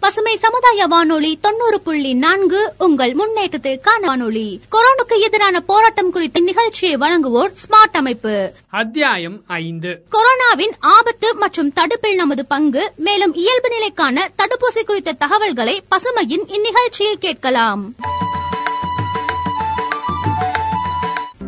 பசுமை சமுதாய வானொலி தொண்ணூறு புள்ளி நான்கு உங்கள் முன்னேற்றத்திற்கான வானொலி. கொரோனாக்கு எதிரான போராட்டம் குறித்த நிகழ்ச்சியை வழங்குவோர் ஸ்மார்ட் அமைப்பு. அத்தியாயம் ஐந்து. கொரோனாவின் ஆபத்து மற்றும் தடுப்பில் நமது பங்கு மேலும் இயல்பு நிலைக்கான தடுப்பூசி குறித்த தகவல்களை பசுமையின் இந்நிகழ்ச்சியில் கேட்கலாம்.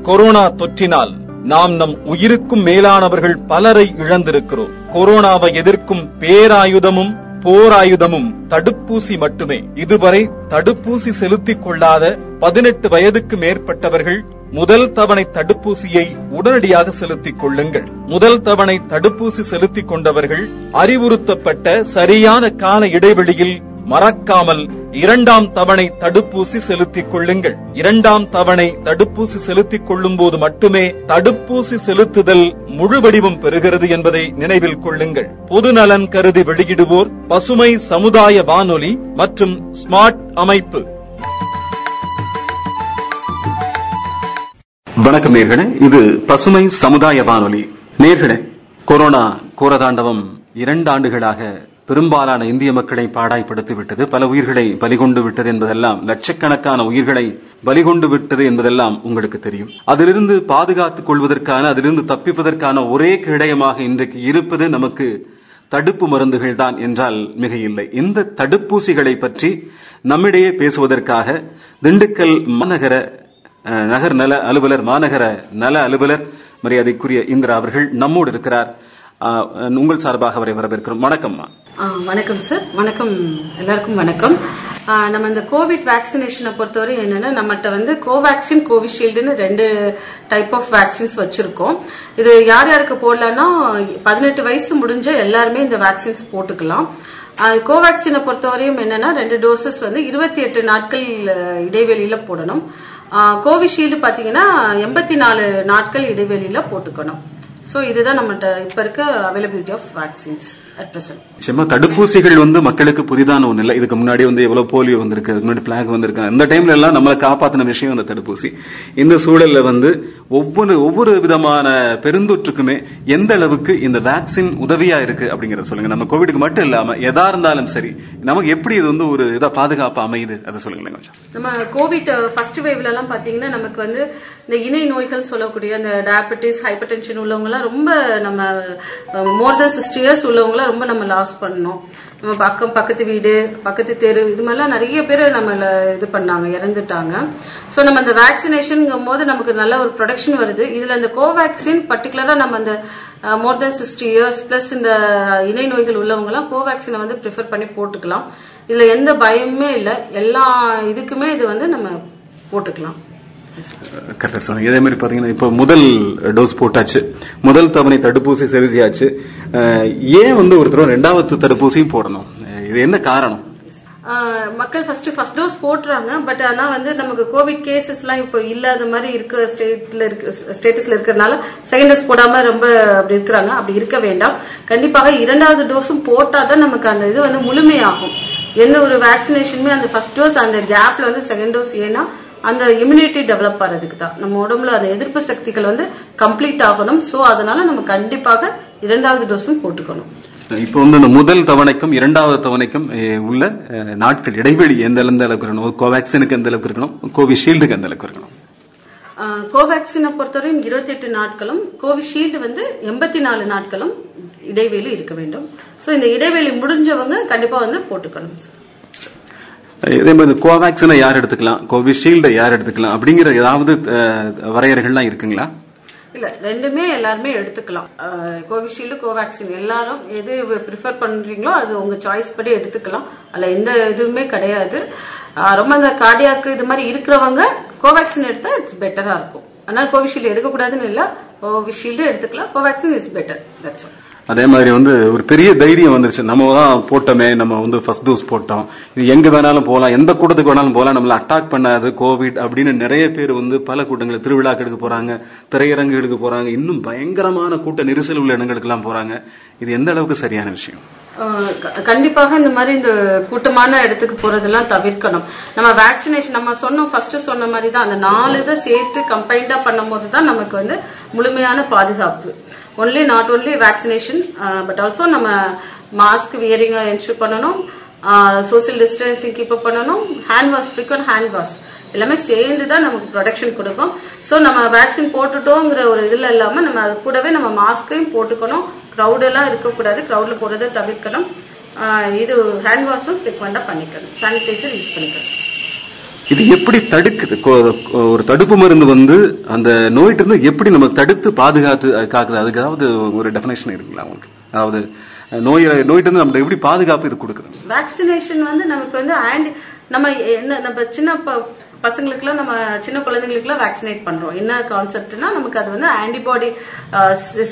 கொரோனா தொற்றினால் நாம் நம் உயிருக்கும் மேலானவர்கள் பலரை இழந்திருக்கிறோம். கொரோனாவை எதிர்க்கும் பேராயுதமும் போராயுதமும் தடுப்பூசி மட்டுமே. இதுவரை தடுப்பூசி செலுத்திக் கொள்ளாத பதினெட்டு வயதுக்கு மேற்பட்டவர்கள் முதல் தவணை தடுப்பூசியை உடனடியாக செலுத்திக் கொள்ளுங்கள். முதல் தவணை தடுப்பூசி செலுத்திக் கொண்டவர்கள் அறிவுறுத்தப்பட்ட சரியான கால இடைவெளியில் மறக்காமல் இரண்டாம் தவணை தடுப்பூசி செலுத்திக் கொள்ளுங்கள். இரண்டாம் தவணை தடுப்பூசி செலுத்திக் கொள்ளும் போது மட்டுமே தடுப்பூசி செலுத்துதல் முழு வடிவம் பெறுகிறது என்பதை நினைவில் கொள்ளுங்கள். பொது நலன் கருதி வெளியிடுவோர் பசுமை சமுதாய வானொலி மற்றும் ஸ்மார்ட் அமைப்பு. வணக்கம் நேர்களே. இது பசுமை சமுதாய வானொலி. நேர்களே கொரோனா கோரதாண்டவம் இரண்டு ஆண்டுகளாக பெரும்பாலான இந்திய மக்களை பாடாய்படுத்தி விட்டது பல உயிர்களை பலிகொண்டு விட்டது என்பதெல்லாம் லட்சக்கணக்கான உயிர்களை பலிகொண்டு விட்டது என்பதெல்லாம் உங்களுக்கு தெரியும். அதிலிருந்து பாதுகாத்துக் கொள்வதற்கான அதிலிருந்து தப்பிப்பதற்கான ஒரே கிடயமாக இன்றைக்கு இருப்பது நமக்கு தடுப்பு மருந்துகள் தான் என்றால் மிக இல்லை இந்த தடுப்பூசிகளை பற்றி நம்மிடையே பேசுவதற்காக திண்டுக்கல் மாநகர நகர் நல அலுவலர் மாநகர நல அலுவலர் மரியாதைக்குரிய இந்திரா அவர்கள் நம்மோடு இருக்கிறார். உங்கள் சார்பாக அவரை வரவேற்கிறோம். வணக்கம்மா வணக்கம் சார் வணக்கம். எல்லாருக்கும் வணக்கம். நம்ம இந்த கோவிட் வேக்சினேஷனை பொறுத்தவரை என்னன்னா நம்மகிட்ட வந்து கோவேக்சின் கோவிஷீல்டுன்னு ரெண்டு டைப் ஆஃப் வேக்சின்ஸ் வச்சிருக்கோம். இது யார் யாருக்கு போடலாம்னா பதினெட்டு வயசு முடிஞ்ச எல்லாருமே இந்த வேக்சின்ஸ் போட்டுக்கலாம். கோவேக்சினை பொறுத்தவரையும் என்னன்னா ரெண்டு டோசஸ் வந்து இருபத்தி எட்டு நாட்கள் இடைவெளியில போடணும். கோவிஷீல்டு பாத்தீங்கன்னா எண்பத்தி நாலு நாட்கள் இடைவெளியில போட்டுக்கணும். ஸோ இதுதான் நம்மகிட்ட இப்ப இருக்க availability of vaccines at present நிச்சயமா தடுப்பூசிகள் வந்து மக்களுக்கு புதிதான ஒண்ணு இல்ல. இதுக்கு முன்னாடி வந்து எவ்வளவு போலியோ வந்திருக்கு முன்னாடி பிளாக் வந்திருக்கு. அந்த டைம்ல எல்லாம் நம்மளை காப்பாத்தின விஷயம் அந்த தடுப்பூசி. இந்த சூழல்ல வந்து ஒவ்வொரு ஒவ்வொரு விதமான பெருந்தொற்றுக்குமே எந்த அளவுக்கு இந்த வேக்சின் உதவியா இருக்கு அப்படிங்கறத சொல்லுங்க. நம்ம கோவிடுக்கு மட்டும் இல்லாம எதா இருந்தாலும் சரி நமக்கு எப்படி இது வந்து ஒரு இதா பாதுகாப்பு அமையுது? அதை சொல்லுங்களேன் கொஞ்சம். நம்ம கோவிட் ஃபர்ஸ்ட் வேவ்ல எல்லாம் பாத்தீங்கன்னா நமக்கு வந்து இந்த இணை நோய்கள் சொல்லக்கூடிய இந்த டயபெட்டிஸ் ஹைப்பர் டென்ஷன் உள்ளவங்க எல்லாம் ரொம்ப நம்ம மோர் தென் சிக்ஸ்டி இயர்ஸ் உள்ளவங்க எல்லாம் ரொம்ப நம்ம லாஸ் பண்ணோம் நம்ம பக்கம் பக்கத்து வீடு பக்கத்து தெரு இது மாதிரிலாம் நிறைய பேர் நம்மள இது பண்ணாங்க இறந்துட்டாங்க. ஸோ நம்ம அந்த வேக்சினேஷனுங்கும் போது நமக்கு நல்ல ஒரு ப்ரொடக்ஷன் வருது. இதுல இந்த கோவேக்சின் பர்டிகுலரா நம்ம அந்த more than sixty years plus இந்த இணை நோய்கள் உள்ளவங்க எல்லாம் கோவேக்சினை வந்து ப்ரிஃபர் பண்ணி போட்டுக்கலாம். இதுல எந்த பயமுமே இல்லை. எல்லா இதுக்குமே இது வந்து நம்ம போட்டுக்கலாம். கரெக்டாக சொன்னீங்க. இதே மாதிரி பார்த்தீங்கன்னா இப்போ முதல் டோஸ் போட்டாச்சு. முதல் தவணை தடுப்பூசி செலுத்தியாச்சு. ஏன் வந்து ஒருத்தரும் ரெண்டாவது தடுப்பூசியும் போடணும்? இது என்ன காரணம்? மக்கள் ஃபர்ஸ்ட் ஃபர்ஸ்ட் டோஸ் போட்டுறாங்க. பட் ஆனா வந்து நமக்கு கோவிட் கேசஸ் எல்லாம் இப்போ இல்லாத மாதிரி இருக்க ஸ்டேட்ல இருக்க ஸ்டேட்டஸ்ல இருக்கிறதுனால செகண்ட் டோஸ் போடாம ரொம்ப அப்படி இருக்கிறாங்க. அப்படி இருக்க வேண்டாம். கண்டிப்பாக இரண்டாவது டோஸும் போட்டாதான் நமக்கு அந்த இது வந்து முழுமையாகும். எந்த ஒரு வேக்சினேஷனுமே அந்த ஃபர்ஸ்ட் டோஸ் அந்த கேப்ல வந்து செகண்ட் டோஸ் ஏன்னா அந்த இம்யூனிட்டி டெவலப் ஆறதுக்கு தான். நம்ம உடம்புல அந்த எதிர்ப்பு சக்திகள் வந்து கம்ப்ளீட் ஆகணும். சோ அதனால நம்ம கண்டிப்பாக இரண்டாவது டோஸும் போட்டுக்கணும். இப்போ வந்து இந்த முதல் தவணைக்கும் இரண்டாவது தவணைக்கும் உள்ள நாட்கள் இடைவெளி எந்த எந்த அளவுக்கு இருக்கணும்? கோவேக்சினுக்கு எந்த அளவுக்கு இருக்கணும்? கோவிஷீல்டுக்கு எந்த அளவுக்கு இருக்கணும்? கோவேக்சினை பொறுத்தவரையும் இருபத்தி எட்டு நாட்களும் கோவிஷீல்டு வந்து எண்பத்தி நாலு நாட்களும் இடைவெளி இருக்க வேண்டும். சோ இந்த இடைவெளி முடிஞ்சவங்க கண்டிப்பா வந்து போட்டுக்கணும் சார் இதே மாதிரி கோவேக்சினை யார் எடுத்துக்கலாம்? கோவிஷீல்டை யார் எடுத்துக்கலாம்? அப்படிங்கிற ஏதாவது வரையறைகள்லாம் இருக்குங்களா? இல்ல ரெண்டுமே எல்லாருமே எடுத்துக்கலாம். கோவிஷீல்டு கோவேக்சின் எல்லாரும் எது ப்ரிஃபர் பண்றீங்களோ அது உங்க சாய்ஸ் படி எடுத்துக்கலாம். அதுல எந்த இதுவுமே கிடையாது. ரொம்ப இந்த கார்டியாக்கு இது மாதிரி இருக்கிறவங்க கோவேக்சின் எடுத்தா இட்ஸ் பெட்டரா இருக்கும். ஆனால் கோவிஷீல்டு எடுக்கக்கூடாதுன்னு இல்ல கோவிஷீல்டு எடுத்துக்கலாம். கோவேக்சின் இஸ் பெட்டர் தட்ஸ் அதே மாதிரி வந்து ஒரு பெரிய தைரியம் வந்துருச்சு. நம்ம தான் போட்டோமே நம்ம வந்து ஃபர்ஸ்ட் டோஸ் போட்டோம். இது எங்க வேணாலும் போகலாம் எந்த கூட்டத்துக்கு வேணாலும் போகலாம் நம்மள அட்டாக் பண்ணாது கோவிட் அப்படின்னு நிறைய பேர் வந்து பல கூட்டங்கள் திருவிழாக்களுக்கு போறாங்க திரையரங்குகளுக்கு போறாங்க இன்னும் பயங்கரமான கூட்ட நெரிசல் உள்ள இடங்களுக்கு எல்லாம் போறாங்க. இது எந்த அளவுக்கு சரியான விஷயம்? கண்டிப்பாக இந்த மாதிரி இந்த கூட்டமான இடத்துக்கு போறதெல்லாம் தவிர்க்கணும். நம்ம வேக்சினேஷன் நம்ம சொன்னோம் ஃபர்ஸ்ட் சொன்ன மாதிரி தான் அந்த நாலு இதை சேர்த்து கம்பைண்டா பண்ணும்போது தான் நமக்கு வந்து முழுமையான பாதுகாப்பு. Only not only vaccination but also நம்ம மாஸ்க் வியரிங் என்ஷூர் பண்ணணும். சோசியல் டிஸ்டன்சிங் கீப் அப் பண்ணணும். Hand wash frequent hand wash எல்லாமே சேர்ந்து தான் நமக்கு ப்ரொடெக்ஷன் கொடுக்கும். ஸோ நம்ம வேக்சின் போட்டுட்டோங்கிற ஒரு இதுல இல்லாம நம்ம அது கூடவே நம்ம மாஸ்கையும் போட்டுக்கணும். க்ரௌட் எல்லாம் இருக்கக்கூடாது. க்ரௌட்ல போறதை தவிர்க்கணும். இது ஹேண்ட் வாஷும் ஃப்ரீக்வெண்டா பண்ணிக்கணும். சானிடைசர் யூஸ் பண்ணிக்கணும். இது எப்படி தடுக்குது? ஒரு தடுப்பு மருந்து வந்து அந்த நோயிட்டு இருந்து எப்படி நம்ம தடுத்து பாதுகாத்து காக்குது? அதுக்கு ஏதாவது ஒரு டெபினேஷன் இருக்குங்களா உங்களுக்கு? அதாவது நோய் நோயிட்டு இருந்து நம்ம எப்படி பாதுகாப்பு இது கொடுக்குது? வேக்சினேஷன் வந்து நமக்கு வந்து ஆன்டி நம்ம என்ன நம்ம சின்ன ப- பசங்களுக்குலாம் நம்ம சின்ன குழந்தைங்களுக்குலாம் வேக்சினேட் பண்றோம். என்ன கான்செப்ட்னா நமக்கு அது வந்து ஆன்டிபாடி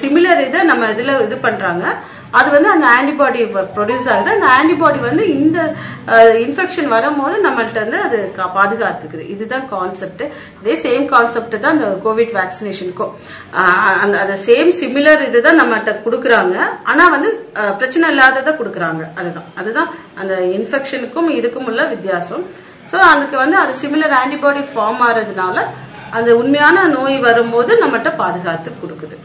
சிமிலர் இதை நம்ம இதுல இது பண்றாங்க. அது வந்து அந்த ஆன்டிபாடி ப்ரொடியூஸ் ஆகுது. அந்த ஆன்டிபாடி வந்து இந்த இன்ஃபெக்ஷன் வரும்போது நம்மள்ட்ட வந்து அது கா- பாதுகாத்துக்குது. இதுதான் கான்செப்ட் இதே சேம் கான்செப்ட் தான் அந்த கோவிட் வேக்சினேஷனுக்கும் அந்த அந்த சேம் சிமிலர் இதுதான் நம்மகிட்ட கொடுக்குறாங்க. ஆனா வந்து பிரச்சனை இல்லாததை கொடுக்குறாங்க. அதுதான். அதுதான் அந்த இன்ஃபெக்ஷனுக்கும் இதுக்கும் உள்ள வித்தியாசம். ஸோ அதுக்கு வந்து அது சிமிலர் ஆன்டிபாடி ஃபார்ம் ஆறதுனால அந்த உண்மையான நோய் வரும்போது நம்மகிட்ட பாதுகாத்து கொடுக்குது.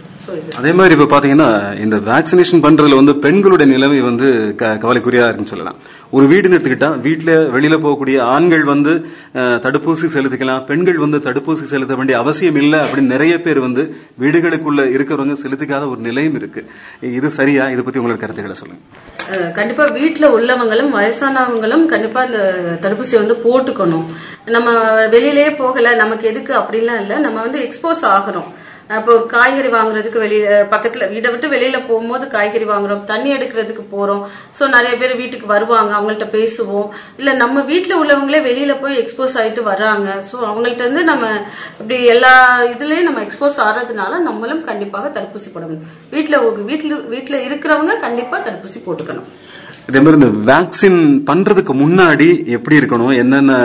அதே மாதிரி இப்ப பாத்தீங்கன்னா இந்த வேக்சினேஷன் பண்றதுல வந்து பெண்களுடைய நிலைமை வந்து க- கவலைக்குரியா இருக்குன்னு சொல்லலாம். ஒரு வீடுன்னு எடுத்துக்கிட்டா வீட்டுல வெளியில போகக்கூடிய ஆண்கள் வந்து தடுப்பூசி செலுத்திக்கலாம். பெண்கள் வந்து தடுப்பூசி செலுத்த வேண்டிய அவசியம் இல்லை அப்படின்னு நிறைய பேர் வந்து வீடுகளுக்குள்ள இருக்கிறவங்க செலுத்திக்காத ஒரு நிலையும் இருக்கு. இது சரியா? இதை பத்தி உங்களுக்கு கருத்துக்களை சொல்லுங்க. கண்டிப்பா வீட்டுல உள்ளவங்களும் வயசானவங்களும் கண்டிப்பா இந்த தடுப்பூசியை வந்து போட்டுக்கணும். நம்ம வெளியிலேயே போகல நமக்கு எதுக்கு அப்படிலாம் இல்ல. நம்ம வந்து எக்ஸ்போஸ் ஆகிறோம் இப்போ ஒரு காய்கறி வாங்குறதுக்கு வெளியில பக்கத்துல வீட்டை விட்டு வெளியில போகும்போது காய்கறி வாங்குறோம் தண்ணி எடுக்கிறதுக்கு போறோம். சோ நிறைய பேர் வீட்டுக்கு வருவாங்க அவங்கள்ட்ட பேசுவோம். இல்ல நம்ம வீட்டுல உள்ளவங்களே வெளியில போய் எக்ஸ்போஸ் ஆயிட்டு வர்றாங்க. சோ அவங்கள்ட்ட இருந்து நம்ம இப்படி எல்லா இதுலயும் நம்ம எக்ஸ்போஸ் ஆறதுனால நம்மளும் கண்டிப்பாக தடுப்பூசி போடணும். வீட்டுல வீட்டுல வீட்டுல இருக்கிறவங்க கண்டிப்பா தடுப்பூசி போட்டுக்கணும். இதே மாதிரி இந்த வேக்சின் பண்றதுக்கு முன்னாடி எப்படி இருக்கணும்? என்னென்ன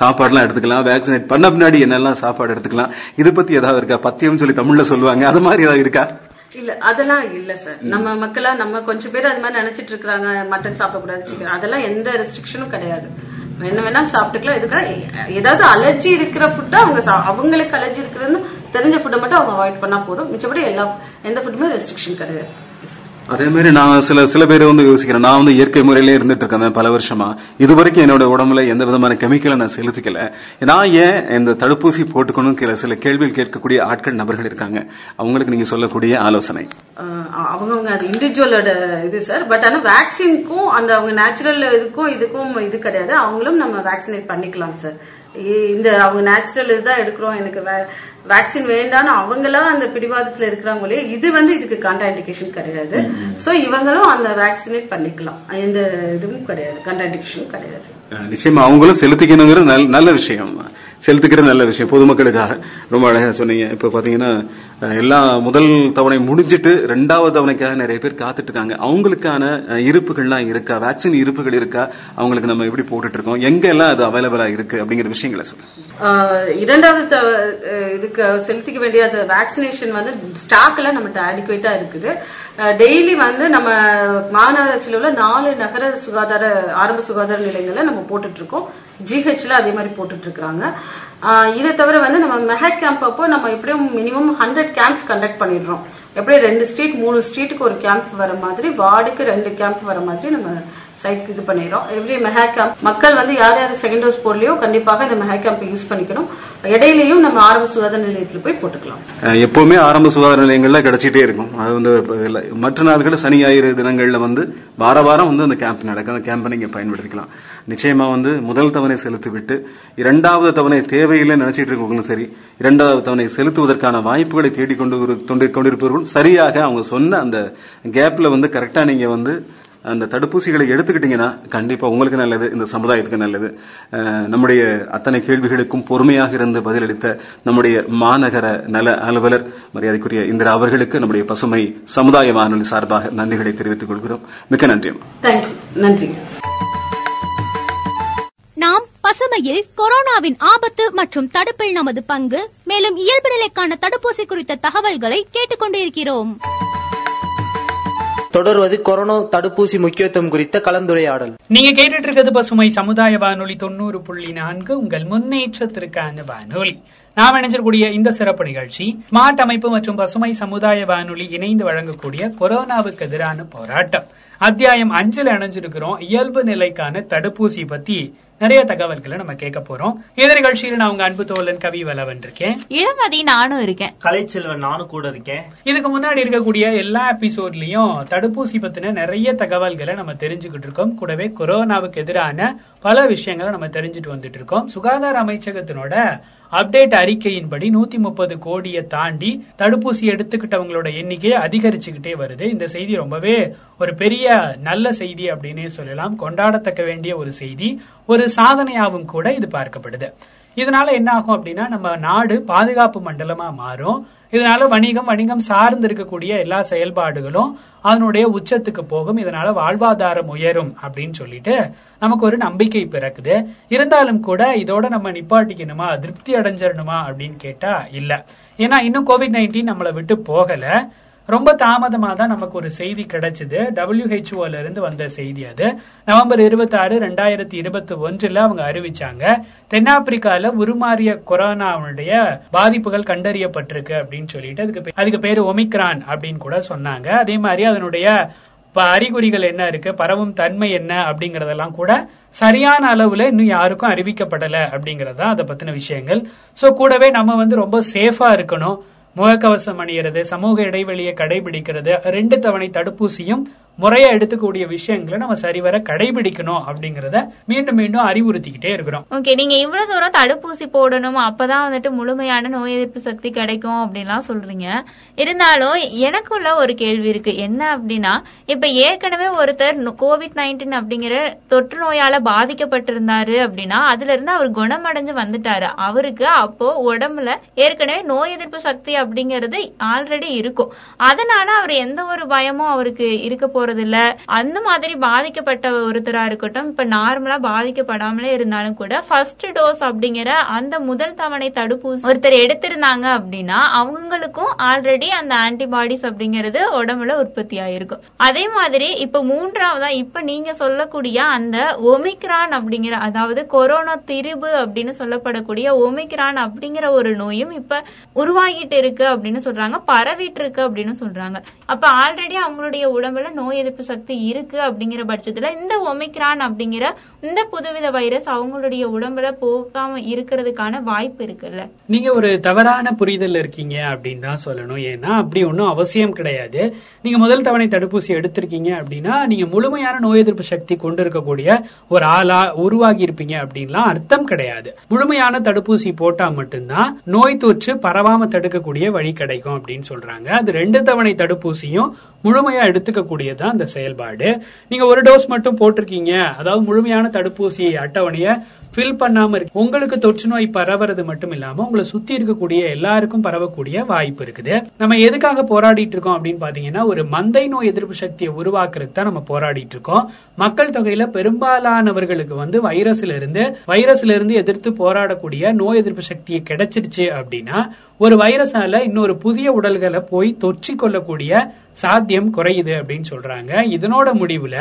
சாப்பாடுலாம் எடுத்துக்கலாம்? வேக்சினேட் பண்ண பின்னாடி என்னெல்லாம் சாப்பாடு எடுத்துக்கலாம்? இது பத்தி ஏதாவது இருக்கா? பத்தியம் சொல்லி தமிழ்ல சொல்லுவாங்க. அது மாதிரி ஏதாவது இருக்கா? இல்ல அதெல்லாம் இல்ல சார் நம்ம மக்களா நம்ம கொஞ்சம் பேர் அது மாதிரி நினைச்சிட்டு இருக்காங்க மட்டன் சாப்பிடக்கூடாது சிக்கன் அதெல்லாம் எந்த ரெஸ்ட்ரிக்ஷனும் கிடையாது. என்ன வேணாலும் சாப்பிட்டுக்கலாம் இதுக்கெல்லாம் ஏதாவது அலர்ஜி இருக்கிற ஃபுட்டை அவங்க அவங்களுக்கு அலர்ஜி இருக்கிறதுன்னு தெரிஞ்ச ஃபுட்டை மட்டும் அவங்க அவாய்ட் பண்ணா போதும். மிச்சபடி எல்லா எந்த ஃபுட்டுமே ரெஸ்ட்ரிக்ஷன் கிடையாது. அதே மாதிரி நான் சில சில பேர் வந்து யோசிக்கிறேன். நான் வந்து இயற்கை முறையிலே இருந்துட்டு இருக்கேன் பல வருஷமா. இது வரைக்கும் என்னோட உடம்புல எந்த விதமான கெமிக்கலை நான் செலுத்திக்கல. நான் ஏன் இந்த தடுப்பூசி போட்டுக்கணும் சில சில கேள்விகள் கேட்கக்கூடிய ஆட்கள் நபர்கள் இருக்காங்க. அவங்களுக்கு நீங்க சொல்லக்கூடிய ஆலோசனை. அவங்கவுங்க அது இண்டிவிஜுவலோட இது சார் பட் ஆனா வேக்சினுக்கும் அந்த அவங்க நேச்சுரல் இதுக்கும் இதுக்கும் இது கிடையாது. அவங்களும் நம்ம வேக்சினேட் பண்ணிக்கலாம் சார் இந்த அவங்க நேச்சுரல் இதுதான் எடுக்கிறோம். எனக்கு வேக்சின் வேண்டாம்னு அவங்களாம் அந்த பிடிவாதத்துல இருக்கிறாங்களே இது வந்து இதுக்கு கான்ட்ராண்டிகேஷன் கிடையாது. சோ இவங்களும் அந்த வேக்சினேட் பண்ணிக்கலாம். எந்த இதுவும் கிடையாது. கான்ட்ராண்டிகேஷனும் கிடையாது. நிச்சயமா அவங்களும் செலுத்திக்கணுங்கிறது நல்ல நல்ல விஷயம். செலுத்துக்கிற நல்ல விஷயம். பொதுமக்களுக்காக. ரொம்ப அழகா சொன்னீங்க. இப்ப பாத்தீங்கன்னா எல்லா முதல் தவணை முடிஞ்சிட்டு ரெண்டாவது தவணைக்காக நிறைய பேர் காத்துட்டு இருக்காங்க அவங்களுக்கான இருப்புகள்லாம் இருக்கா? வேக்சின் இருப்புகள் இருக்கா? அவங்களுக்கு நம்ம எப்படி போட்டுட்டு இருக்கோம் எங்க எல்லாம் அது அவைலபிளா இருக்கு அப்படிங்கிற விஷயங்களை சொல்லுங்க. இரண்டாவது இதுக்கு செலுத்திக்க வேண்டிய அந்த வேக்சினேஷன் வந்து ஸ்டாக் எல்லாம் நம்மகிட்ட அடிக்குவேட்டா இருக்குது. டெய்லி வந்து நம்ம மாநகராட்சியில் உள்ள நாலு நகர சுகாதார ஆரம்ப சுகாதார நிலையங்களை நம்ம போட்டுட்டு இருக்கோம் ஜிஹெச்ல அதே மாதிரி போட்டுட்டு இருக்காங்க. இதை தவிர வந்து நம்ம மெஹட் கேம்ப் அப்போ நம்ம எப்படியும் மினிமம் ஹண்ட்ரட் கேம்ப்ஸ் கண்டக்ட் பண்ணிடுறோம். எப்படியும் ரெண்டு ஸ்ட்ரீட் மூணு ஸ்ட்ரீட்டுக்கு ஒரு கேம்ப் வர மாதிரி வார்டுக்கு ரெண்டு கேம்ப் வர மாதிரி நம்ம சைட் இது பண்ணிடுறோம். எவ்ரி மெஹா கேம்ப் மக்கள் வந்து யார் யார் செகண்ட் டோஸ் போடலையோ கண்டிப்பாக இந்த மெஹா கேம்ப் யூஸ் பண்ணிக்கணும். இடையிலையும் நம்ம ஆரம்ப சுகாதார நிலையத்தில் போய் போட்டுக்கலாம். எப்பவுமே ஆரம்ப சுகாதார நிலையங்கள்ல கிடைச்சிட்டே இருக்கும். அது வந்து மற்ற நாட்கள் சனி ஞாயிறு தினங்கள்ல வந்து வார வாரம் வந்து அந்த கேம்ப் நடக்கும். அந்த கேம்பை நீங்க பயன்படுத்திக்கலாம். நிச்சயமா வந்து முதல் தவணை செலுத்திவிட்டு இரண்டாவது தவணை தேவையில்லை நினைச்சிட்டு இருக்கவங்களும் சரி இரண்டாவது தவணை செலுத்துவதற்கான வாய்ப்புகளை தேடிக்கொண்டு கொண்டிருப்பவர்கள் சரியாக அவங்க சொன்ன அந்த கேப்ல வந்து கரெக்டா நீங்க வந்து அந்த தடுப்பூசிகளை எடுத்துக்கிட்டீங்கன்னா கண்டிப்பா உங்களுக்கு நல்லது இந்த சமுதாயத்துக்கு நல்லது. நம்முடைய அத்தனை கேள்விகளுக்கும் பொறுமையாக இருந்து பதிலளித்த நம்முடைய மாநகர நல அலுவலர் மரியாதைக்குரிய இந்திரா அவர்களுக்கு நம்முடைய பசுமை சமுதாய வானொலி சார்பாக நன்றிகளை தெரிவித்துக் கொள்கிறோம். மிக்க நன்றி. நன்றி பசுமையில் கொரோனாவின் ஆபத்து மற்றும் தடுப்பில் நமது பங்கு மேலும் இயல்பு நிலைக்கான தடுப்பூசி குறித்த தகவல்களை கேட்டுக்கொண்டிருக்கிறோம். தொடர்வது கொரோனா தடுப்பூசி முக்கியத்துவம் குறித்த கலந்துரையாடல். நீங்க கேட்டுட்டு இருக்கிறது பசுமை சமுதாய வானொலி தொண்ணூறு புள்ளி நான்கு உங்கள் முன்னேற்றத்திற்கான வானொலி. நாம் இணைஞ்சிருக்கூடிய இந்த சிறப்பு நிகழ்ச்சி ஸ்மார்ட் அமைப்பு மற்றும் பசுமை சமுதாய வானொலி இணைந்து வழங்கக்கூடிய கொரோனாவுக்கு எதிரான போராட்டம். அத்தியாயம் அஞ்சுல இணைஞ்சிருக்கிறோம். இயல்பு நிலைக்கான தடுப்பூசி பத்தி நிறைய தகவல்களை நம்ம கேட்க போறோம். இந்த நிகழ்ச்சியில் நான் உங்க அன்பு தோழன் கவி வலவன் இருக்கேன். இளமதி நானும் இருக்கேன். கலைச்செல்வன் நானும் கூட இருக்கேன். இதுக்கு முன்னாடி இருக்கக்கூடிய எல்லா எபிசோட்லயும் தடுப்பூசி பத்தின நிறைய தகவல்களை நம்ம தெரிஞ்சுக்கிட்டு இருக்கோம். கூடவே கொரோனாவுக்கு எதிரான பல விஷயங்களை நம்ம தெரிஞ்சுட்டு வந்துட்டு இருக்கோம். சுகாதார அமைச்சகத்தினோட அப்டேட் அறிக்கையின்படி நூத்தி முப்பது கோடியை தாண்டி தடுப்பூசி எடுத்துக்கிட்டவங்களோட எண்ணிக்கை அதிகரிச்சுக்கிட்டே வருது. இந்த செய்தி ரொம்பவே ஒரு பெரிய நல்ல செய்தி அப்படின்னே சொல்லலாம். கொண்டாடத்தக்க வேண்டிய ஒரு செய்தி. ஒரு சாதனையாகவும் கூட இது பார்க்கப்படுது. இதனால என்ன ஆகும் அப்படின்னா நம்ம நாடு பாதுகாப்பு மண்டலமா மாறும். இதனால வணிகம் வணிகம் சார்ந்து இருக்கக்கூடிய எல்லா செயல்பாடுகளும் அதனுடைய உச்சத்துக்கு போகும். இதனால வாழ்வாதாரம் உயரும் அப்படின்னு சொல்லிட்டு நமக்கு ஒரு நம்பிக்கை பிறக்குது. இருந்தாலும் கூட இதோட நம்ம நிப்பாட்டிக்கணுமா? திருப்தி அடைஞ்சிடணுமா அப்படின்னு கேட்டா இல்ல. ஏன்னா இன்னும் கோவிட் நைன்டீன் நம்மளை விட்டு போகல. ரொம்ப தாமதமா தான் நமக்கு ஒரு செய்தி கிடைச்சது. டபிள்யூஹெச்ஓல இருந்து வந்த செய்தி அது. நவம்பர் இருபத்தி ஆறு ரெண்டாயிரத்தி இருபத்தி ஒன்றுல அவங்க அறிவிச்சாங்க தென்னாப்பிரிக்கால உருமாறிய கொரோனாவுடைய பாதிப்புகள் கண்டறியப்பட்டிருக்கு அப்படின்னு சொல்லிட்டு அதுக்கு அதுக்கு பேரு ஒமிக்ரான் அப்படின்னு கூட சொன்னாங்க. அதே மாதிரி அதனுடைய அறிகுறிகள் என்ன இருக்கு பரவும் தன்மை என்ன அப்படிங்கறதெல்லாம் கூட சரியான அளவுல இன்னும் யாருக்கும் அறிவிக்கப்படல அப்படிங்கறதா அதை பத்தின விஷயங்கள். சோ கூடவே நம்ம வந்து ரொம்ப சேஃபா இருக்கணும். முகக்கவசம் அணியறது சமூக இடைவெளியை கடைபிடிக்கிறது ரெண்டு தவணை தடுப்பூசியும் முறையா எடுத்துக்கூடிய விஷயங்களை நம்ம சரிவர கடைபிடிக்கணும் அப்படிங்கறத மீண்டும் மீண்டும் அறிவுறுத்திக்கிட்டே இருக்கிறோம். ஓகே நீங்க இவ்வளவு தூரம் தடுப்பூசி போடணும் அப்பதான் வந்துட்டு முழுமையான நோய் எதிர்ப்பு சக்தி கிடைக்கும் அப்படின்லாம் சொல்றீங்க. இருந்தாலும் எனக்குள்ள ஒரு கேள்வி இருக்கு. என்ன அப்படின்னா இப்ப ஏற்கனவே ஒருத்தர் கோவிட் நைன்டீன் அப்படிங்கிற தொற்று நோயால பாதிக்கப்பட்டிருந்தாரு அப்படின்னா அதுல இருந்து அவர் குணமடைஞ்சு வந்துட்டாரு. அவருக்கு அப்போ உடம்புல ஏற்கனவே நோய் எதிர்ப்பு சக்தி அப்படிங்கிறது ஆல்ரெடி இருக்கும். அதனால அவர் எந்த ஒரு பயமும் அவருக்கு இருக்க போறது இல்ல அந்த மாதிரி பாதிக்கப்பட்ட ஒருத்தரா இருக்கட்டும் இப்ப நார்மலா பாதிக்கப்படாமலே இருந்தாலும் கூட ஃபர்ஸ்ட் டோஸ் அப்படிங்கிற அந்த முதல் தவணை தடுப்பூசி ஒருத்தர் எடுத்திருந்தாங்க அப்படின்னா அவங்களுக்கும் ஆல்ரெடி அந்த ஆன்டிபாடிஸ் அப்படிங்கிறது உடம்புல உற்பத்தி ஆயிருக்கும். அதே மாதிரி இப்ப மூன்றாவதா இப்ப நீங்க சொல்லக்கூடிய அந்த ஒமிக்ரான் அப்படிங்கிற அதாவது கொரோனா திரிபு அப்படின்னு சொல்லப்படக்கூடிய ஒமிக்ரான் அப்படிங்கிற ஒரு நோயும் இப்ப உருவாகிட்டு இருக்கு அப்படின்னு சொல்றாங்க பரவிட்டு இருக்கு அப்படின்னு சொல்றாங்க. அப்ப ஆல்ரெடி அவங்களுடைய உடம்புல நோய் நோய் எதிர்ப்பு சக்தி இருக்கு அப்படிங்கிற பட்சத்துல இந்த ஒமிக்ரான் அப்படிங்கிற இந்த புதுவித வைரஸ் அவங்களுடைய உடம்புல போகாம இருக்கிறதுக்கான வாய்ப்பு இருக்குல்ல? நீங்க ஒரு தவறான புரிதல் இருக்கீங்க அப்படின்னு தான் சொல்லணும். ஏன்னா அப்படி ஒன்றும் அவசியம் கிடையாது. நீங்க முதல் தவணை தடுப்பூசி எடுத்திருக்கீங்க அப்படின்னா நீங்க முழுமையான நோய் எதிர்ப்பு சக்தி கொண்டு இருக்கக்கூடிய ஒரு ஆளா உருவாகி இருப்பீங்க அப்படின்லாம் அர்த்தம் கிடையாது. முழுமையான தடுப்பூசி போட்டா மட்டும்தான் நோய் தொற்று பரவாம தடுக்கக்கூடிய வழி கிடைக்கும் அப்படின்னு சொல்றாங்க. அது ரெண்டு தவணை தடுப்பூசியும் முழுமையா எடுத்துக்க தான் அந்த செயல்பாடு. நீங்க ஒரு டோஸ் மட்டும் போட்டிருக்கீங்க. அதாவது முழுமையான தடுப்பூசி அட்டவணையை ஃபில் பண்ணாம இருக்கு. உங்களுக்கு தொற்று நோய் பரவுறது மட்டும் இல்லாம உங்களை சுத்தி இருக்கக்கூடிய எல்லாருக்கும் பரவக்கூடிய வாய்ப்பு இருக்குது. நம்ம எதுக்காக போராடிட்டு இருக்கோம் அப்படின்னு பாத்தீங்கன்னா ஒரு மந்தை நோய் எதிர்ப்பு சக்தியை உருவாக்குறதுக்கு தான் நம்ம போராடிட்டு இருக்கோம். மக்கள் தொகையில பெரும்பாலானவர்களுக்கு வந்து வைரஸ்ல இருந்து வைரஸ்ல இருந்து எதிர்த்து போராடக்கூடிய நோய் எதிர்ப்பு சக்தியை கிடைச்சிருச்சு அப்படின்னா ஒரு வைரஸால இன்னொரு புதிய உடல்களை போய் தொற்றிக் கொள்ளக்கூடிய சாத்தியம் குறையுது அப்படின்னு சொல்றாங்க. இதனோட முடிவுல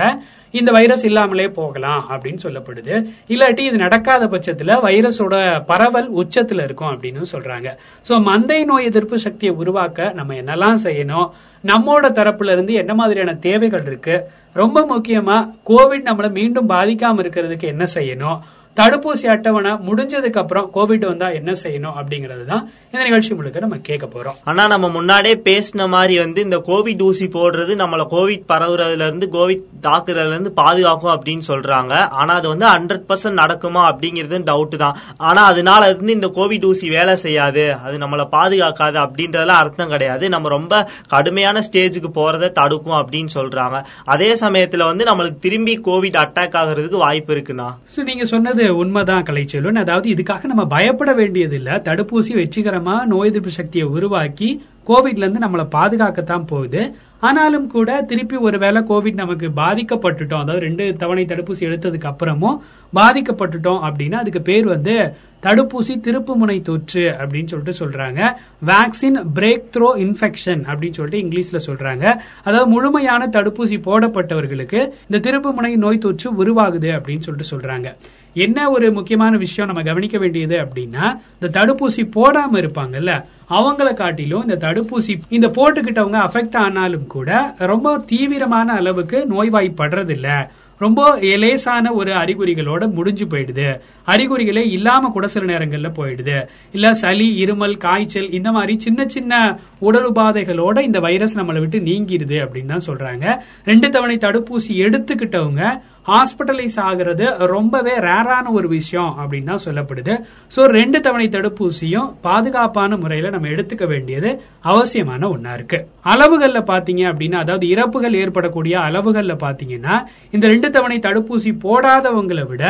இந்த வைரஸ் இல்லாமலே போகலாம் அப்படின்னு சொல்லப்படுது. இல்லாட்டி இது நடக்க நடக்காத பட்சத்துல வைரஸோட பரவல் உச்சத்துல இருக்கும் அப்படின்னு சொல்றாங்க. சோ மந்தை நோய் எதிர்ப்பு சக்தியை உருவாக்க நம்ம என்னெல்லாம் செய்யணும்? நம்மோட தரப்புல இருந்து என்ன மாதிரியான தேவைகள் இருக்கு? ரொம்ப முக்கியமா கோவிட் நம்மள மீண்டும் பாதிக்காம இருக்கிறதுக்கு என்ன செய்யணும்? தடுப்பூசி அட்டவணை முடிஞ்சதுக்கு அப்புறம் கோவிட் வந்தா என்ன செய்யணும் அப்படிங்கறது தான் இந்த நிகழ்ச்சி முழுக்க நம்ம கேட்க போறோம். ஆனா நம்ம முன்னாடியே பேசின மாதிரி வந்து இந்த கோவிட் ஊசி போடுறது நம்மள கோவிட் பரவுறதுல இருந்து கோவிட் தாக்குறதுல இருந்து பாதுகாக்கும் அப்படின்னு சொல்றாங்க. ஆனா அது வந்து ஹண்ட்ரட் பர்சன்ட் நடக்குமா அப்படிங்கிறது டவுட் தான். ஆனா அதனால இருந்து இந்த கோவிட் ஊசி வேலை செய்யாது. அது நம்மள பாதுகாக்காது அப்படின்றதெல்லாம் அர்த்தம் கிடையாது. நம்ம ரொம்ப கடுமையான ஸ்டேஜுக்கு போறதை தடுக்கும் அப்படின்னு சொல்றாங்க. அதே சமயத்துல வந்து நம்மளுக்கு திரும்பி கோவிட் அட்டாக் ஆகுறதுக்கு வாய்ப்பு இருக்குண்ணா. நீங்க சொன்னது உண்மைதான் கலைச்செல்வன் அதாவது இதுக்காக நம்ம பயப்பட வேண்டியது இல்ல தடுப்பூசி வெற்றிகரமா நோய் எதிர்ப்பு சக்தியை உருவாக்கி கோவிட்ல இருந்து நம்மளை பாதுகாக்கத்தான் போகுது. ஆனாலும் கூட திருப்பி ஒருவேளை கோவிட் நமக்கு பாதிக்கப்பட்டுட்டோம். அதாவது ரெண்டு தவணை தடுப்பூசி எடுத்ததுக்கு அப்புறமும் பாதிக்கப்பட்டுட்டோம் அப்படின்னா அதுக்கு பேர் வந்து தடுப்பூசி திருப்புமுனை தொற்று அப்படின்னு சொல்லிட்டு சொல்றாங்க. வேக்சின் பிரேக் த்ரோ இன்ஃபெக்ஷன் அப்படின்னு சொல்லிட்டு இங்கிலீஷ்ல சொல்றாங்க. அதாவது முழுமையான தடுப்பூசி போடப்பட்டவர்களுக்கு இந்த திருப்புமுனை நோய் தொற்று உருவாகுது அப்படின்னு சொல்லிட்டு சொல்றாங்க. என்ன ஒரு முக்கியமான விஷயம் நம்ம கவனிக்க வேண்டியது அப்படின்னா இந்த தடுப்பூசி போடாம இருப்பாங்கல்ல அவங்கள காட்டிலும் இந்த தடுப்பூசி இந்த போட்டுக்கிட்டவங்க அஃபெக்ட் ஆனாலும் கூட ரொம்ப தீவிரமான அளவுக்கு நோய்வாய்ப்படுறது இல்ல ரொம்ப லேசான ஒரு அறிகுறிகளோட முடிஞ்சு போயிடுது. அறிகுறிகளே இல்லாம கூட சில நேரங்கள்ல போயிடுது. இல்ல சளி இருமல் காய்ச்சல் இந்த மாதிரி சின்ன சின்ன உடல் உபாதைகளோட இந்த வைரஸ் நம்மளை விட்டு நீங்கிடுது அப்படின்னு தான் சொல்றாங்க. ரெண்டு தவணை தடுப்பூசி எடுத்துக்கிட்டவங்க ஹாஸ்பிட்டலைஸ் ஆகிறது ரொம்பவே ரேரான ஒரு விஷயம் அப்படின்னு தான் சொல்லப்படுது. ஸோ ரெண்டு தவணை தடுப்பூசியும் பாதுகாப்பான முறையில நம்ம எடுத்துக்க வேண்டியது அவசியமான ஒன்னா இருக்கு. அளவுகள்ல பாத்தீங்க அப்படின்னா அதாவது இறப்புகள் ஏற்படக்கூடிய அளவுகள்ல பாத்தீங்கன்னா இந்த ரெண்டு தவணை தடுப்பூசி போடாதவங்களை விட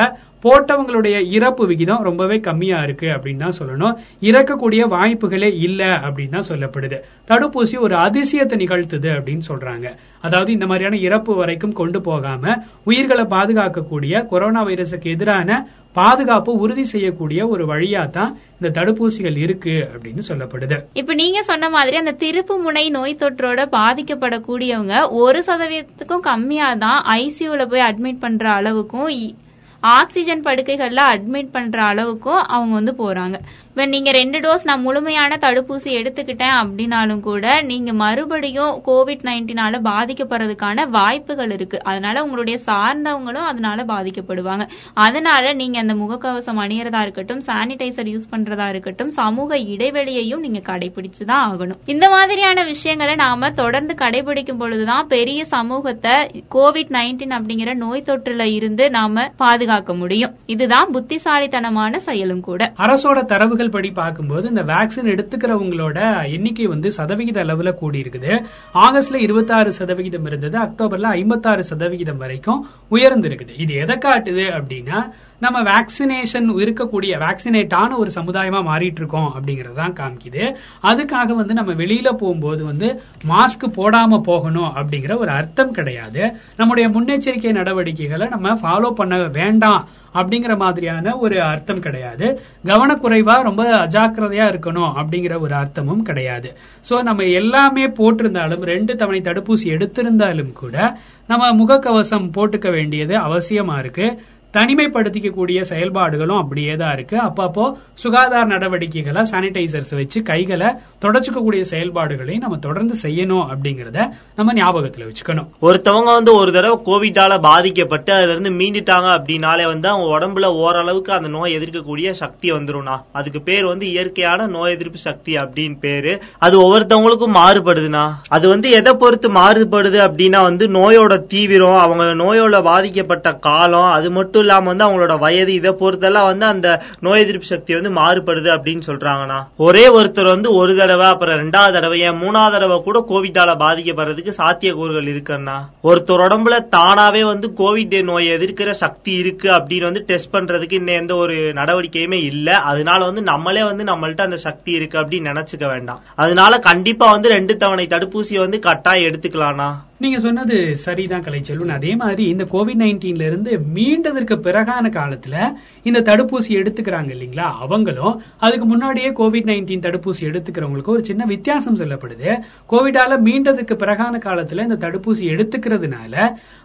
போட்டவங்களுடைய இறப்பு விகிதம் ரொம்பவே கம்மியா இருக்கு அப்படின்னு தான் சொல்லணும். இறக்கக்கூடிய வாய்ப்புகளே இல்ல அப்படின்னு தான் சொல்லப்படுது. தடுப்பூசி ஒரு அதிசயத்தை நிகழ்த்துது அப்படின்னு சொல்றாங்க. அதாவது இந்த மாதிரியான இறப்பு வரைக்கும் கொண்டு போகாம உயிர்களை பாதுகாக்கக்கூடிய கொரோனா வைரஸுக்கு எதிரான பாதுகாப்பு உறுதி செய்யக்கூடிய ஒரு வழியா தான் இந்த தடுப்பூசிகள் இருக்கு அப்படின்னு சொல்லப்படுது. இப்ப நீங்க சொன்ன மாதிரி அந்த திருப்பு முனை நோய் தொற்றோட பாதிக்கப்படக்கூடியவங்க ஒரு சதவீதத்துக்கும் கம்மியா தான் ஐசியூல போய் அட்மிட் பண்ற அளவுக்கும் இ- ஆக்சிஜன் படுக்கைகள்ல அட்மிட் பண்ற அளவுக்கும் அவங்க வந்து போறாங்க. இப்போ நீங்கள் ரெண்டு டோஸ் நான் முழுமையான தடுப்பூசி எடுத்துக்கிட்டேன் அப்படின்னாலும் கூட நீங்கள் மறுபடியும் கோவிட் நைன்டீனால பாதிக்கப்படுறதுக்கான வாய்ப்புகள் இருக்கு. அதனால உங்களுடைய சார்ந்தவங்களும் அதனால பாதிக்கப்படுவாங்க. அதனால நீங்க அந்த முகக்கவசம் அணியறதா இருக்கட்டும் சானிடைசர் யூஸ் பண்றதா இருக்கட்டும் சமூக இடைவெளியையும் நீங்க கடைபிடிச்சு தான் ஆகணும். இந்த மாதிரியான விஷயங்களை நாம தொடர்ந்து கடைபிடிக்கும் பொழுதுதான் பெரிய சமூகத்தை கோவிட் நைன்டீன் அப்படிங்கிற நோய் தொற்றுல இருந்து நாம பாதுகாக்க முடியும். இதுதான் புத்திசாலித்தனமான செயலும் கூட. அரசோட தரவுகள் படி பார்க்கும்போது இந்த வேக்சின் எடுத்துக்கிறவங்களோட எண்ணிக்கை வந்து சதவிகித அளவுல கூடி இருக்குது ஆகஸ்ட்ல 26% சதவிகிதம் இருந்தது அக்டோபர்ல 56% சதவிகிதம் வரைக்கும் உயர்ந்திருக்குது. இது எதை காட்டுது அப்படின்னா நம்ம வேக்சினேஷன் இருக்கக்கூடிய வேக்சினேட்டான ஒரு சமுதாயமா மாறிட்டு இருக்கோம் அப்படிங்கறது தான் காமிக்குது. அதுக்காக வந்து நம்ம வெளியில போகும்போது வந்து மாஸ்க் போடாம போகணும் அப்படிங்கிற ஒரு அர்த்தம் கிடையாது. நம்முடைய முன்னெச்சரிக்கை நடவடிக்கைகளை நம்ம ஃபாலோ பண்ண வேண்டாம் அப்படிங்கிற மாதிரியான ஒரு அர்த்தம் கிடையாது. கவனக்குறைவா ரொம்ப அஜாக்கிரதையா இருக்கணும் அப்படிங்கிற ஒரு அர்த்தமும் கிடையாது. சோ நம்ம எல்லாமே போட்டிருந்தாலும் ரெண்டு தவணை தடுப்பூசி எடுத்திருந்தாலும் கூட நம்ம முகக்கவசம் போட்டுக்க வேண்டியது அவசியமா இருக்கு. தனிமைப்படுத்திக்கக்கூடிய செயல்பாடுகளும் அப்படியே தான் இருக்கு. அப்பப்போ சுகாதார நடவடிக்கைகளை சானிடைசர்ஸ் வச்சு கைகளை தொடச்சுக்கக்கூடிய செயல்பாடுகளையும் நம்ம தொடர்ந்து செய்யணும் அப்படிங்கறத நம்ம ஞாபகத்துல வச்சுக்கணும். ஒருத்தவங்க வந்து ஒரு தடவை கோவிட்டால பாதிக்கப்பட்டு அதுல இருந்து மீண்டுட்டாங்க அப்படின்னாலே வந்து அவங்க உடம்புல ஓரளவுக்கு அந்த நோய் எதிர்க்கக்கூடிய சக்தி வந்துரும்னா அதுக்கு பேர் வந்து இயற்கையான நோய் எதிர்ப்பு சக்தி அப்படின்னு பேரு. அது ஒவ்வொருத்தவங்களுக்கும் மாறுபடுதுனா அது வந்து எதை பொறுத்து மாறுபடுது அப்படின்னா வந்து நோயோட தீவிரம் அவங்க நோயோட பாதிக்கப்பட்ட காலம் அது மட்டும் இல்லாம வந்து அவங்களோட வயது இதை பொறுத்தெல்லாம் வந்து அந்த நோய் எதிர்ப்பு சக்தி வந்து மாறுபடுது அப்படின்னு சொல்றாங்கண்ணா. ஒரே ஒருத்தர் வந்து ஒரு தடவை அப்புறம் ரெண்டாவது தடவை ஏன் மூணாவது தடவை கூட கோவிட்டால பாதிக்கப்படுறதுக்கு சாத்தியக்கூறுகள் இருக்குன்னா ஒருத்தர் உடம்புல தானாவே வந்து கோவிட் நோய் எதிர்க்கிற சக்தி இருக்கு அப்படின்னு வந்து டெஸ்ட் பண்றதுக்கு இன்னும் எந்த ஒரு நடவடிக்கையுமே இல்ல. அதனால வந்து நம்மளே வந்து நம்மள்ட்ட அந்த சக்தி இருக்கு அப்படின்னு நினைச்சுக்க வேண்டாம். அதனால கண்டிப்பா வந்து ரெண்டு தவணை தடுப்பூசியை வந்து கட்டாயம் எடுத்துக்கலாம்னா நீங்க சொன்னது சரிதான் கலைச்செல்வன் அதே மாதிரி இந்த கோவிட் நைன்டீன்ல இருந்து மீண்டதற்கு பிறகான காலத்துல இந்த தடுப்பூசி எடுத்துக்கிறாங்க இல்லைங்களா? அவங்களும் அதுக்கு முன்னாடியே கோவிட் நைன்டீன் தடுப்பூசி எடுத்துக்கிறவங்களுக்கு ஒரு சின்ன வித்தியாசம் சொல்லப்படுது. கோவிடால மீண்டதுக்கு பிறகான காலத்துல இந்த தடுப்பூசி எடுத்துக்கிறதுனால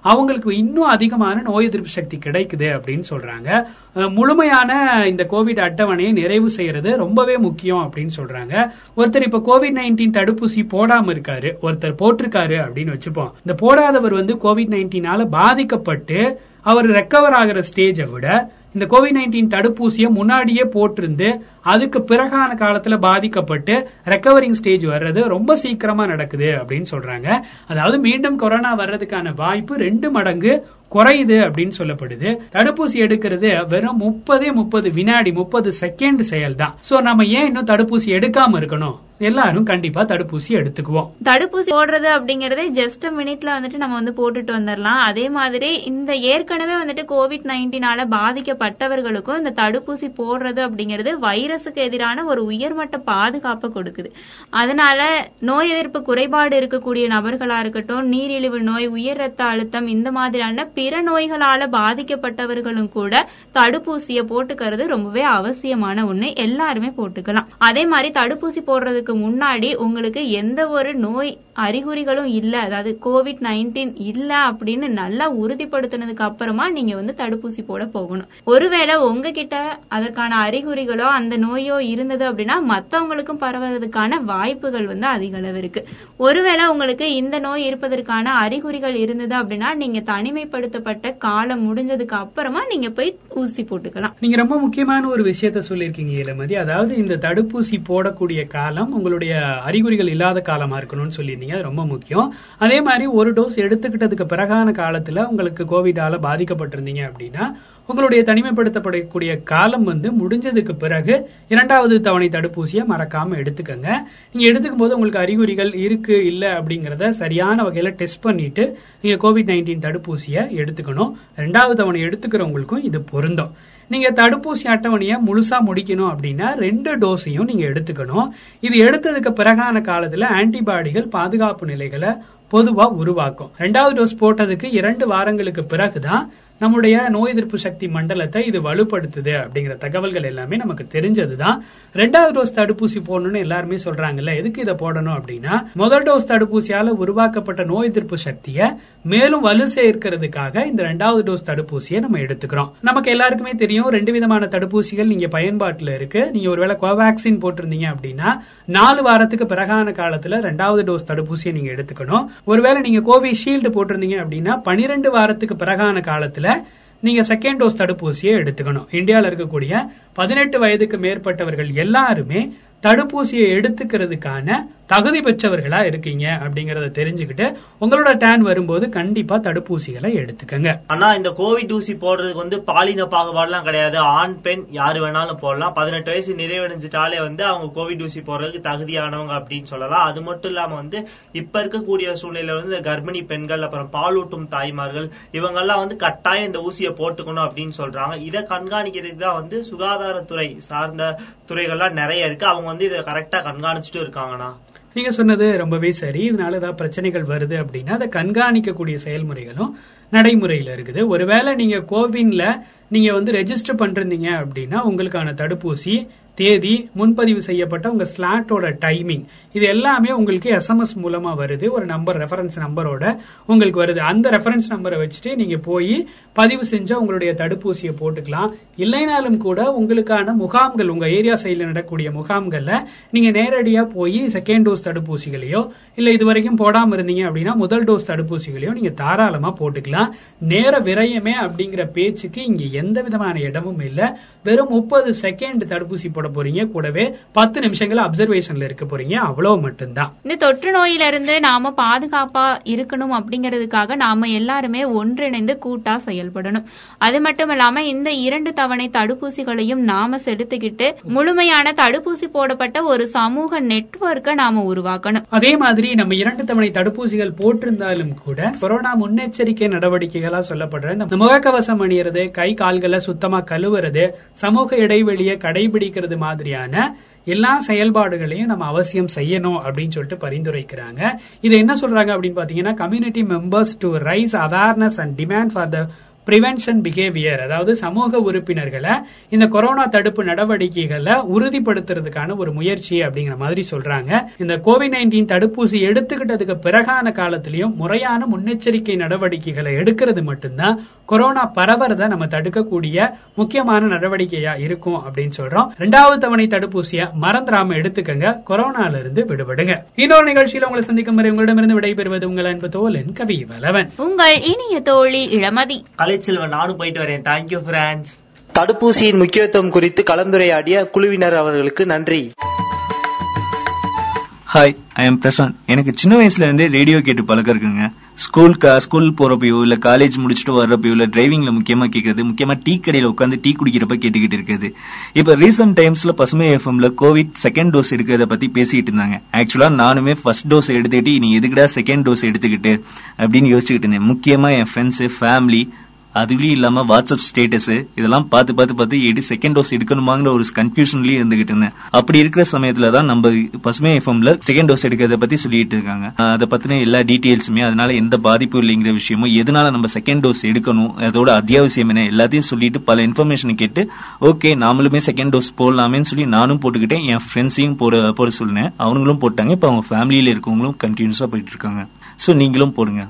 அவங்களுக்கு இன்னும் அதிகமான நோய் எதிர்ப்பு சக்தி கிடைக்குது அப்படின்னு சொல்றாங்க. முழுமையான இந்த கோவிட் அட்டவணையை நிறைவு செய்யறது ரொம்பவே முக்கியம் அப்படின்னு சொல்றாங்க. ஒருத்தர் இப்ப கோவிட் நைன்டீன் தடுப்பூசி போடாம இருக்காரு ஒருத்தர் போட்டிருக்காரு அப்படின்னு வச்சுப்போம். இந்த போடாதவர் வந்து கோவிட் நைன்டீனால பாதிக்கப்பட்டு அவர் ரெக்கவர் ஆகிற ஸ்டேஜை விட இந்த கோவிட் நைன்டீன் தடுப்பூசியை முன்னாடியே போட்டிருந்து அதுக்கு பிறகான காலத்துல பாதிக்கப்பட்டு ரெக்கவரிங் ஸ்டேஜ் வர்றது ரொம்ப சீக்கிரமா நடக்குது அப்படின்னு சொல்றாங்க. அதாவது மீண்டும் கொரோனா வர்றதுக்கான வாய்ப்பு ரெண்டு மடங்கு குறையுது அப்படின்னு சொல்லப்படுது. தடுப்பூசி எடுக்கிறது வெறும் முப்பதே முப்பது வினாடி முப்பது செகண்ட் செயல் தான் சோ நம்ம ஏன் இன்னும் தடுப்பூசி எடுக்காம இருக்கணும்? எல்லாரும் கண்டிப்பா தடுப்பூசி எடுத்துக்குவோம். தடுப்பூசி போடுறது அப்படிங்கறதே ஜஸ்ட் மினிட்ல வந்துட்டு நம்ம வந்து போட்டுட்டு வந்துடலாம் அதே மாதிரி இந்த ஏற்கனவே வந்துட்டு கோவிட் நைன்டீனால பாதிக்கப்பட்டவர்களுக்கும் இந்த தடுப்பூசி போடுறது அப்படிங்கிறது வைரஸுக்கு எதிரான ஒரு உயர்மட்ட பாதுகாப்பை கொடுக்குது. அதனால நோய் எதிர்ப்பு குறைபாடு இருக்கக்கூடிய நபர்களா இருக்கட்டும் நீரிழிவு நோய் உயர் ரத்த அழுத்தம் இந்த மாதிரியான பிற நோய்களால பாதிக்கப்பட்டவர்களும் கூட தடுப்பூசியை போட்டுக்கிறது ரொம்பவே அவசியமான ஒண்ணு. எல்லாருமே போட்டுக்கலாம். அதே மாதிரி தடுப்பூசி போடுறதுக்கு முன்னாடி உங்களுக்கு எந்த ஒரு நோய் அறிகுறிகளும் இல்லை. அதாவது கோவிட் நைன்டீன் இல்லை அப்படின்னு நல்லா உறுதிப்படுத்தினதுக்கு அப்புறமா நீங்க வந்து தடுப்பூசி போட போகணும். ஒருவேளை உங்ககிட்ட அதற்கான அறிகுறிகளோ அந்த நோயோ இருந்தது அப்படின்னா மத்தவங்களுக்கும் பரவுறதுக்கான வாய்ப்புகள் வந்து அதிக அளவு இருக்கு. ஒருவேளை உங்களுக்கு இந்த நோய் இருப்பதற்கான அறிகுறிகள் இருந்தது அப்படின்னா நீங்க தனிமைப்படுத்தப்பட்ட காலம் முடிஞ்சதுக்கு அப்புறமா நீங்க போய் ஊசி போட்டுக்கலாம். நீங்க ரொம்ப முக்கியமான ஒரு விஷயத்த சொல்லியிருக்கீங்க இளமதி அதாவது இந்த தடுப்பூசி போடக்கூடிய காலம் உங்களுடைய அறிகுறிகள் இல்லாத காலமா இருக்கணும்னு சொல்லியிருந்தீங்க. அது ரொம்ப முக்கியம். அதே மாதிரி ஒரு டோஸ் எடுத்துக்கிட்டதுக்கு பிறகான காலத்துல உங்களுக்கு கோவிடால பாதிக்கப்பட்டிருந்தீங்க அப்படின்னா உங்களுடைய தனிமைப்படுத்தப்படக்கூடிய காலம் வந்து முடிஞ்சதுக்கு பிறகு இரண்டாவது தவணை தடுப்பூசியை மறக்காம எடுத்துக்கங்க. நீங்க எடுத்துக்கும் போது உங்களுக்கு அறிகுறிகள் இருக்கு இல்ல அப்படிங்கறத சரியான வகையில டெஸ்ட் பண்ணிட்டு நீங்க கோவிட் நைன்டீன் தடுப்பூசியை எடுத்துக்கணும். ரெண்டாவது தவணை எடுத்துக்கிறவங்களுக்கும் இது பொருந்தும். நீங்க தடுப்பூசி அட்டவணையை முழுசா முடிக்கணும் அப்படின்னா ரெண்டு டோஸையும் நீங்க எடுத்துக்கணும். இது எடுத்ததுக்கு பிறகான காலத்துல ஆன்டிபாடிகள் பாதுகாப்பு நிலைகளை பொதுவா உருவாக்கும். ரெண்டாவது டோஸ் போட்டதுக்கு இரண்டு வாரங்களுக்கு பிறகுதான் நம்முடைய நோய் எதிர்ப்பு சக்தி மண்டலத்தை இது வலுப்படுத்துது அப்படிங்கிற தகவல்கள் எல்லாமே நமக்கு தெரிஞ்சதுதான். ரெண்டாவது டோஸ் தடுப்பூசி போடணும்னு எல்லாருமே சொல்றாங்கல்ல எதுக்கு இதை போடணும் அப்படின்னா முதல் டோஸ் தடுப்பூசியால உருவாக்கப்பட்ட நோய் எதிர்ப்பு சக்தியை மேலும் வலு சேர்க்கிறதுக்காக இந்த ரெண்டாவது டோஸ் தடுப்பூசியை நம்ம எடுத்துக்கிறோம். நமக்கு எல்லாருக்குமே தெரியும் ரெண்டு விதமான தடுப்பூசிகள் நீங்க பயன்பாட்டுல இருக்கு. நீங்க ஒருவேளை கோவேக்சின் போட்டிருந்தீங்க அப்படின்னா நாலு வாரத்துக்கு பிறகான காலத்துல ரெண்டாவது டோஸ் தடுப்பூசியை நீங்க எடுத்துக்கணும். ஒருவேளை நீங்க கோவிஷீல்டு போட்டிருந்தீங்க அப்படின்னா பனிரெண்டு வாரத்துக்கு பிறகான காலத்துல நீங்க செகண்ட் டோஸ் தடுப்பூசியை எடுத்துக்கணும். இந்தியாவில் இருக்கக்கூடிய பதினெட்டு வயதுக்கு மேற்பட்டவர்கள் எல்லாருமே தடுப்பூசியை எடுத்துக்கிறதுக்கான தகுதி பெற்றவர்களா இருக்கீங்க அப்படிங்கறத தெரிஞ்சுக்கிட்டு உங்களோட டேன் வரும்போது கண்டிப்பா தடுப்பூசிகளை எடுத்துக்கங்க. ஆனா இந்த கோவிட் ஊசி போடுறதுக்கு வந்து பாலின பாகுபாடுலாம் கிடையாது. ஆண் பெண் யாரு வேணாலும் போடலாம். பதினெட்டு வயசு நிறைவடைஞ்சிட்டாலே வந்து அவங்க கோவிட் ஊசி போடுறதுக்கு தகுதியானவங்க அப்படின்னு சொல்லலாம். அது மட்டும் இல்லாம வந்து இப்ப இருக்கக்கூடிய சூழ்நிலையில வந்து இந்த கர்ப்பிணி பெண்கள் அப்புறம் பாலூட்டும் தாய்மார்கள் இவங்கெல்லாம் வந்து கட்டாயம் இந்த ஊசியை போட்டுக்கணும் அப்படின்னு சொல்றாங்க. இதை கண்காணிக்கிறதுக்கு தான் வந்து சுகாதாரத்துறை சார்ந்த துறைகள்லாம் நிறைய இருக்கு. அவங்க வந்து இதை கரெக்டா கண்காணிச்சுட்டு இருக்காங்கண்ணா. நீங்க சொன்னது ரொம்பவே சரி. இதனால ஏதாவது பிரச்சனைகள் வருது அப்படின்னா அதை கண்காணிக்கக்கூடிய செயல்முறைகளும் நடைமுறையில இருக்குது. ஒருவேளை நீங்க கோவின்ல நீங்க வந்து ரெஜிஸ்டர் பண்றீங்க அப்படின்னா உங்களுக்கான தடுப்பூசி தேதி முன்பதிவு செய்யப்பட்ட உங்க ஸ்லாட்டோட டைமிங் இது எல்லாமே உங்களுக்கு எஸ்எம்எஸ் மூலமா வருது. ஒரு நம்பர் ரெஃபரன்ஸ் நம்பரோட உங்களுக்கு வருது. அந்த ரெஃபரன்ஸ் நம்பரை வச்சுட்டு நீங்க போய் பதிவு செஞ்சா உங்களுடைய தடுப்பூசியை போட்டுக்கலாம். இல்லைனாலும் கூட உங்களுக்கான முகாம்கள் உங்க ஏரியா சைடில் நடக்கக்கூடிய முகாம்கள்ல நீங்க நேரடியா போய் செகண்ட் டோஸ் தடுப்பூசிகளையோ இல்ல இது வரைக்கும் போடாம இருந்தீங்க அப்படின்னா முதல் டோஸ் தடுப்பூசிகளையோ நீங்க தாராளமா போட்டுக்கலாம். நேர விரயமே அப்படிங்கிற பேச்சுக்கு இங்க எந்த விதமான இடமும் இல்ல. வெறும் முப்பது செகண்ட் தடுப்பூசி போட போறீங்க. கூடவே பத்து நிமிஷங்கள் அப்சர்வேஷன்ல இருக்க போறீங்க. அவ்வளவு மட்டும்தான். இந்த தொற்று நோயிலிருந்து நாம பாதுகாப்பா இருக்கணும் அப்படிங்கறதுக்காக நாம எல்லாருமே ஒன்றிணைந்து கூட்டா செயல்படணும். அது மட்டும் இல்லாம இந்த இரண்டு தவணை தடுப்பூசிகளையும் நாம செலுத்திக்கிட்டு முழுமையான தடுப்பூசி போடப்பட்ட ஒரு சமூக நெட்வொர்க்கை நாம உருவாக்கணும். அதே மாதிரி நம்ம இரண்டு தவணை தடுப்பூசிகள் போட்டிருந்தாலும் கூட கொரோனா முன்னெச்சரிக்கை நடவடிக்கைகளா சொல்லப்படுற இந்த முகக்கவசம் அணியறது கை கால்களை சுத்தமா கழுவுறது சமூக இடைவெளியை கடைபிடிக்கிறது மாதிரியான எல்லா செயல்பாடுகளையும் நம்ம அவசியம் செய்யணும் அப்படின்னு சொல்லிட்டு பரிந்துரைக்கிறாங்க. இது என்ன சொல்றாங்க அப்படின்னு பாத்தீங்கன்னா community members to raise awareness and demand for the prevention behaviour அதாவது சமூக உறுப்பினர்களை இந்த கொரோனா தடுப்பு நடவடிக்கைகளை உறுதிப்படுத்துறதுக்கான ஒரு முயற்சி அப்படிங்கிற மாதிரி சொல்றாங்க. இந்த கோவிட் நைன்டீன் தடுப்பூசி எடுத்துக்கிட்டதுக்கு பிறகான காலத்திலையும் முறையான முன்னெச்சரிக்கை நடவடிக்கைகளை எடுக்கிறது மட்டும்தான். கொரோனா பரவறத நம்ம தடுக்கக்கூடிய முக்கியமான நடவடிக்கையா இருக்கும் அப்படின்னு சொல்றோம். ரெண்டாவது தவணை தடுப்பூசியை மறந்துடாம எடுத்துக்கங்க. கொரோனால இருந்து விடுபடுங்க. இன்னொரு நிகழ்ச்சியில உங்களை சந்திக்கும் வரை உங்களிடமிருந்து விடைபெறுவது உங்கள் அன்பு தோலன் கவி வலவன் உங்கள் இனிய தோழி இளமதி. கலைச்செல்வன் நானும் போயிட்டு வரேன். தேங்க்யூ ஃப்ரெண்ட்ஸ் தடுப்பூசியின் முக்கியத்துவம் குறித்து கலந்துரையாடிய குழுவினர் அவர்களுக்கு நன்றி. ஹாய் ஐ எம் பிரசாந்த் எனக்கு சின்ன வயசுல இருந்தே ரேடியோ கேட்டு பழக்கம் இருக்குங்க. ஸ்கூல் ஸ்கூல் போறப்பயோ இல்ல காலேஜ் முடிச்சுட்டு வர்றப்பயோ இல்ல டிரைவிங்ல முக்கியமா கேட்கறது முக்கியமா டீ கடையில உட்காந்து டீ குடிக்கிறப்ப கேட்டுக்கிட்டு இருக்குது இப்ப ரீசெண்ட் டைம்ஸ்ல பசுமை எஃப்எம்ல கோவிட் செகண்ட் டோஸ் எடுக்கிறத பத்தி பேசிட்டு இருந்தாங்க. ஆக்சுவலா நானுமே ஃபர்ஸ்ட் டோஸ் எடுத்துக்கிட்டு இனி எதுக்குடா செகண்ட் டோஸ் எடுத்துக்கிட்டு அப்படின்னு யோசிச்சுக்கிட்டு இருந்தேன். முக்கியமா என் ஃப்ரெண்ட்ஸ் ஃபேமிலி அதுலயும் இல்லாம வாட்ஸ்அப் ஸ்டேட்டஸ் இதெல்லாம் பார்த்து பார்த்து பார்த்து எடு செகண்ட் டோஸ் எடுக்கணுமாங்கிற ஒரு கன்ஃபியூஷன்லயே இருந்துகிட்டு இருந்தேன். அப்படி இருக்கிற சமயத்துல தான் நம்ம பசுமை எஃப்எம்ல செகண்ட் டோஸ் எடுக்கிறத பத்தி சொல்லிட்டு இருக்காங்க. அதை பத்தின எல்லா டீட்டெயில்ஸுமே அதனால எந்த பாதிப்பும் இல்லைங்கிற விஷயமும் எதனால நம்ம செகண்ட் டோஸ் எடுக்கணும் அதோட அத்தியாவசியம் என்ன எல்லாத்தையும் சொல்லிட்டு பல இன்ஃபர்மேஷன் கேட்டு ஓகே நாமளுமே செகண்ட் டோஸ் போடலாமேன்னு சொல்லி நானும் போட்டுக்கிட்டேன் என் ஃப்ரெண்ட்ஸையும் போட போட சொன்னேன் அவங்களும் போட்டாங்க இப்ப அவங்க ஃபேமிலியில இருக்கவங்களும் கண்டினியூஸா போயிட்டு இருக்காங்க. சோ நீங்களும் போடுங்க.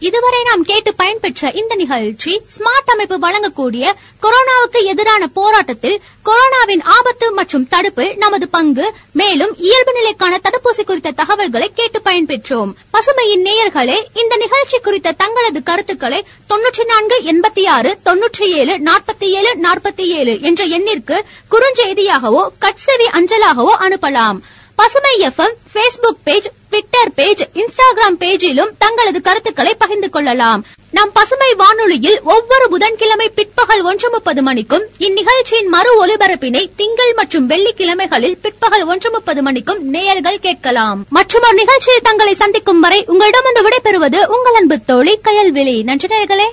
இதுவரை நாம் கேட்டு பயன்பெற்ற இந்த நிகழ்ச்சி ஸ்மார்ட் அமைப்பு வழங்கக்கூடிய கொரோனாவுக்கு எதிரான போராட்டத்தில் கொரோனாவின் ஆபத்து மற்றும் தடுப்பு நமது பங்கு. மேலும் இயல்பு நிலைக்கான தடுப்பூசி குறித்த தகவல்களை கேட்டு பயன்பெற்றோம். பசுமையின் நேயர்களே இந்த நிகழ்ச்சி குறித்த தங்களது கருத்துக்களை தொன்னூற்றி நான்கு எண்பத்தி ஆறு தொன்னூற்றி ஏழு நாற்பத்தி ஏழு நாற்பத்தி ஏழு என்ற எண்ணிற்கு குறுஞ்செய்தியாகவோ கட்செவி அஞ்சலாகவோ அனுப்பலாம். பசுமை FM Facebook page Twitter page Instagram பேஜிலும் தங்களது கருத்துக்களை பகிர்ந்து கொள்ளலாம். நம் பசுமை வானொலியில் ஒவ்வொரு புதன்கிழமை பிற்பகல் ஒன்று முப்பது மணிக்கும் இந்நிகழ்ச்சியின் மறு ஒலிபரப்பினை திங்கள் மற்றும் வெள்ளிக்கிழமைகளில் பிற்பகல் ஒன்று முப்பது மணிக்கும் நேயர்கள் கேட்கலாம். மற்றும் ஒரு நிகழ்ச்சியில் தங்களை சந்திக்கும் வரை உங்களிடமிருந்து விடைபெறுவது உங்கள் அன்பு தோழி கயல்விழி. நன்றி நேர்களே